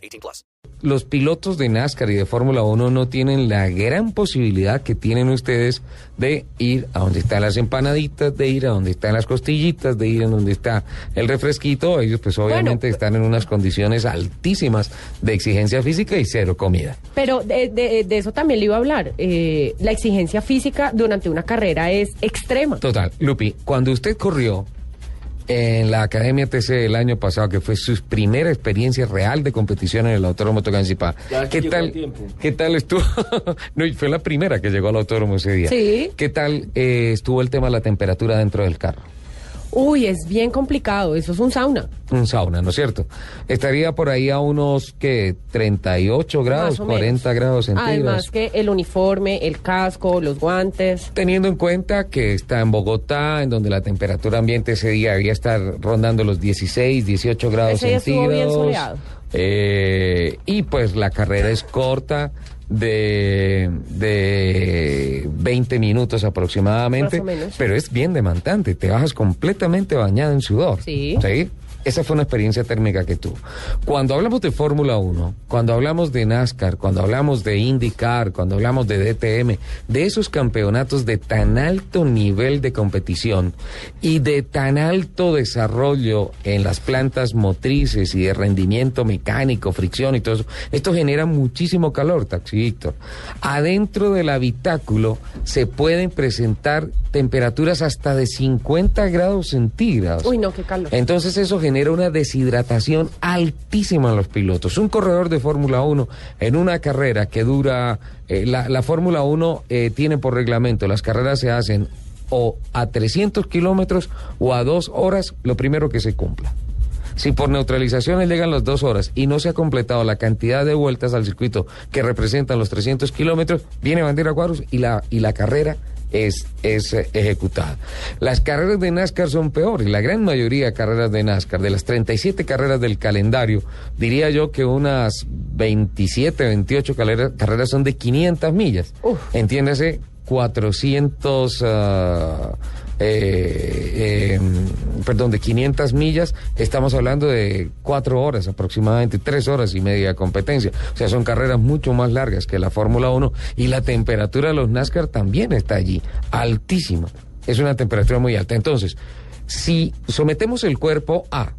18 plus. Los pilotos de NASCAR y de Fórmula 1 no tienen la gran posibilidad que tienen ustedes de ir a donde están las empanaditas, de ir a donde están las costillitas, de ir a donde está el refresquito. Ellos pues obviamente están en unas condiciones altísimas de exigencia física y cero comida. Pero de, de- de eso también le iba a hablar. Eh, la exigencia física durante una carrera es extrema. Total, Lupi, cuando usted corrió en la Academia TC el año pasado, que fue su primera experiencia real de competición en el Autódromo Tocancipá, ¿qué tal, ¿qué tal estuvo? no, y fue la primera que llegó al autódromo ese día. Sí. ¿Qué tal eh, estuvo el tema de la temperatura dentro del carro? Uy, es bien complicado. Eso es un sauna. Un sauna, ¿no es cierto? Estaría por ahí a unos, que 38 grados, más o 40 menos. grados centígrados. Además que el uniforme, el casco, los guantes. Teniendo en cuenta que está en Bogotá, en donde la temperatura ambiente ese día debía estar rondando los 16, 18 grados Ese día estuvo bien centígrados. soleado. Eh, y pues la carrera es corta, de, de 20 minutos aproximadamente, pero es bien demandante, te bajas completamente bañada en sudor. Sí. Esa fue una experiencia térmica que tuvo. Cuando hablamos de Fórmula 1, cuando hablamos de NASCAR, cuando hablamos de IndyCar, cuando hablamos de DTM, de esos campeonatos de tan alto nivel de competición y de tan alto desarrollo en las plantas motrices y de rendimiento mecánico, fricción y todo eso, esto genera muchísimo calor, Taxi Víctor. Adentro del habitáculo se pueden presentar temperaturas hasta de 50 grados centígrados. Uy, no, qué calor. Entonces eso genera una deshidratación altísima en los pilotos. Un corredor de Fórmula 1 en una carrera que dura, eh, la, la Fórmula 1 eh, tiene por reglamento, las carreras se hacen o a 300 kilómetros o a dos horas, lo primero que se cumpla. Si por neutralizaciones llegan las dos horas y no se ha completado la cantidad de vueltas al circuito que representan los 300 kilómetros, viene bandera cuadros y la, y la carrera es, es eh, ejecutada. Las carreras de NASCAR son peores. La gran mayoría de carreras de NASCAR, de las 37 carreras del calendario, diría yo que unas 27, 28 carreras, carreras son de 500 millas. Uf. Entiéndase, 400... ah, eh, eh, perdón, de 500 millas, estamos hablando de cuatro horas aproximadamente, tres horas y media de competencia. O sea, son carreras mucho más largas que la Fórmula 1 y la temperatura de los NASCAR también está allí, altísima. Es una temperatura muy alta. Entonces, si sometemos el cuerpo a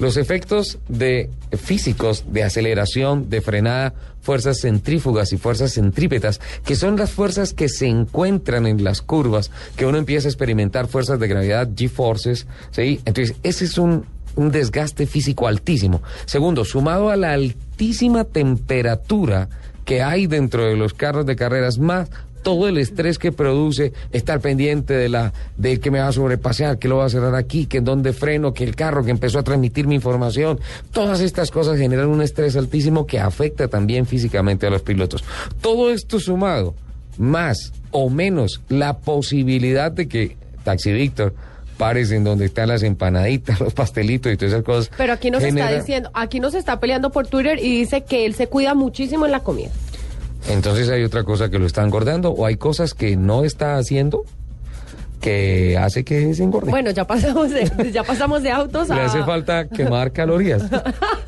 los efectos de físicos de aceleración, de frenada, fuerzas centrífugas y fuerzas centrípetas, que son las fuerzas que se encuentran en las curvas, que uno empieza a experimentar fuerzas de gravedad, G-forces, ¿sí? Entonces, ese es un, un desgaste físico altísimo. Segundo, sumado a la altísima temperatura que hay dentro de los carros de carreras, más todo el estrés que produce estar pendiente de la de que me va a sobrepasear, que lo va a cerrar aquí, que en dónde freno, que el carro que empezó a transmitir mi información, todas estas cosas generan un estrés altísimo que afecta también físicamente a los pilotos. Todo esto sumado, más o menos la posibilidad de que Taxi Víctor pares en donde están las empanaditas, los pastelitos y todas esas cosas. Pero aquí nos está diciendo, aquí nos está peleando por Twitter y dice que él se cuida muchísimo en la comida. Entonces hay otra cosa que lo está engordando o hay cosas que no está haciendo que hace que se engorde. Bueno, ya pasamos de, ya pasamos de autos Le hace falta quemar calorías.